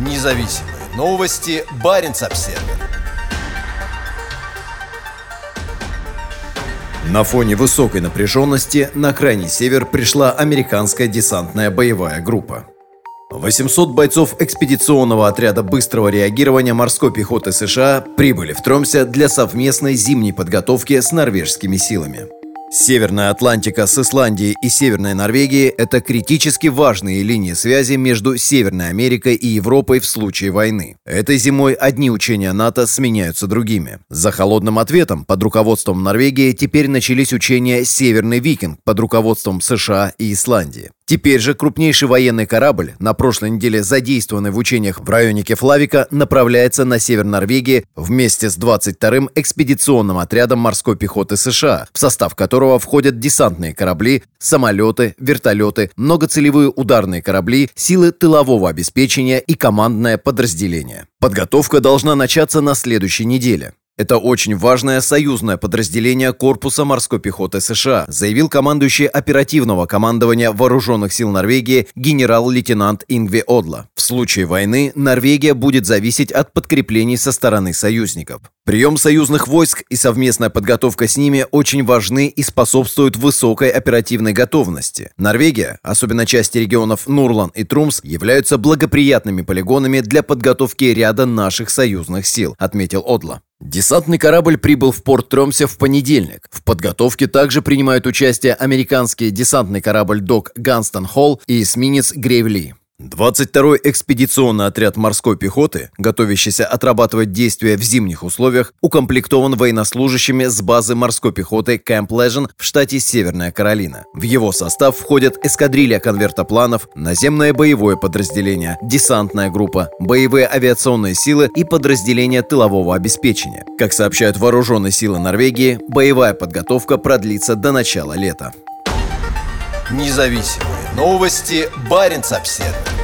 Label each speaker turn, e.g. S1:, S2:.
S1: Независимые новости. Барин обсерва На фоне высокой напряженности на крайний север пришла американская десантная боевая группа. 800 бойцов экспедиционного отряда быстрого реагирования морской пехоты США прибыли в Тромсе для совместной зимней подготовки с норвежскими силами. Северная Атлантика с Исландией и Северной Норвегией – это критически важные линии связи между Северной Америкой и Европой в случае войны. Этой зимой одни учения НАТО сменяются другими. За холодным ответом под руководством Норвегии теперь начались учения «Северный викинг» под руководством США и Исландии. Теперь же крупнейший военный корабль, на прошлой неделе задействованный в учениях в районе Кефлавика, направляется на север Норвегии вместе с 22-м экспедиционным отрядом морской пехоты США, в состав которого входят десантные корабли, самолеты, вертолеты, многоцелевые ударные корабли, силы тылового обеспечения и командное подразделение. Подготовка должна начаться на следующей неделе. Это очень важное союзное подразделение Корпуса морской пехоты США, заявил командующий оперативного командования Вооруженных сил Норвегии генерал-лейтенант Ингви Одла. В случае войны Норвегия будет зависеть от подкреплений со стороны союзников. Прием союзных войск и совместная подготовка с ними очень важны и способствуют высокой оперативной готовности. Норвегия, особенно части регионов Нурлан и Трумс, являются благоприятными полигонами для подготовки ряда наших союзных сил, отметил Одла. Десантный корабль прибыл в порт Тромсе в понедельник. В подготовке также принимают участие американский десантный корабль «Док Ганстон Холл» и эсминец «Грейвли». 22-й экспедиционный отряд морской пехоты, готовящийся отрабатывать действия в зимних условиях, укомплектован военнослужащими с базы морской пехоты Кэмп Лежен в штате Северная Каролина. В его состав входят эскадрилья конвертопланов, наземное боевое подразделение, десантная группа, боевые авиационные силы и подразделения тылового обеспечения. Как сообщают вооруженные силы Норвегии, боевая подготовка продлится до начала лета. Независимые новости. Барин обседный.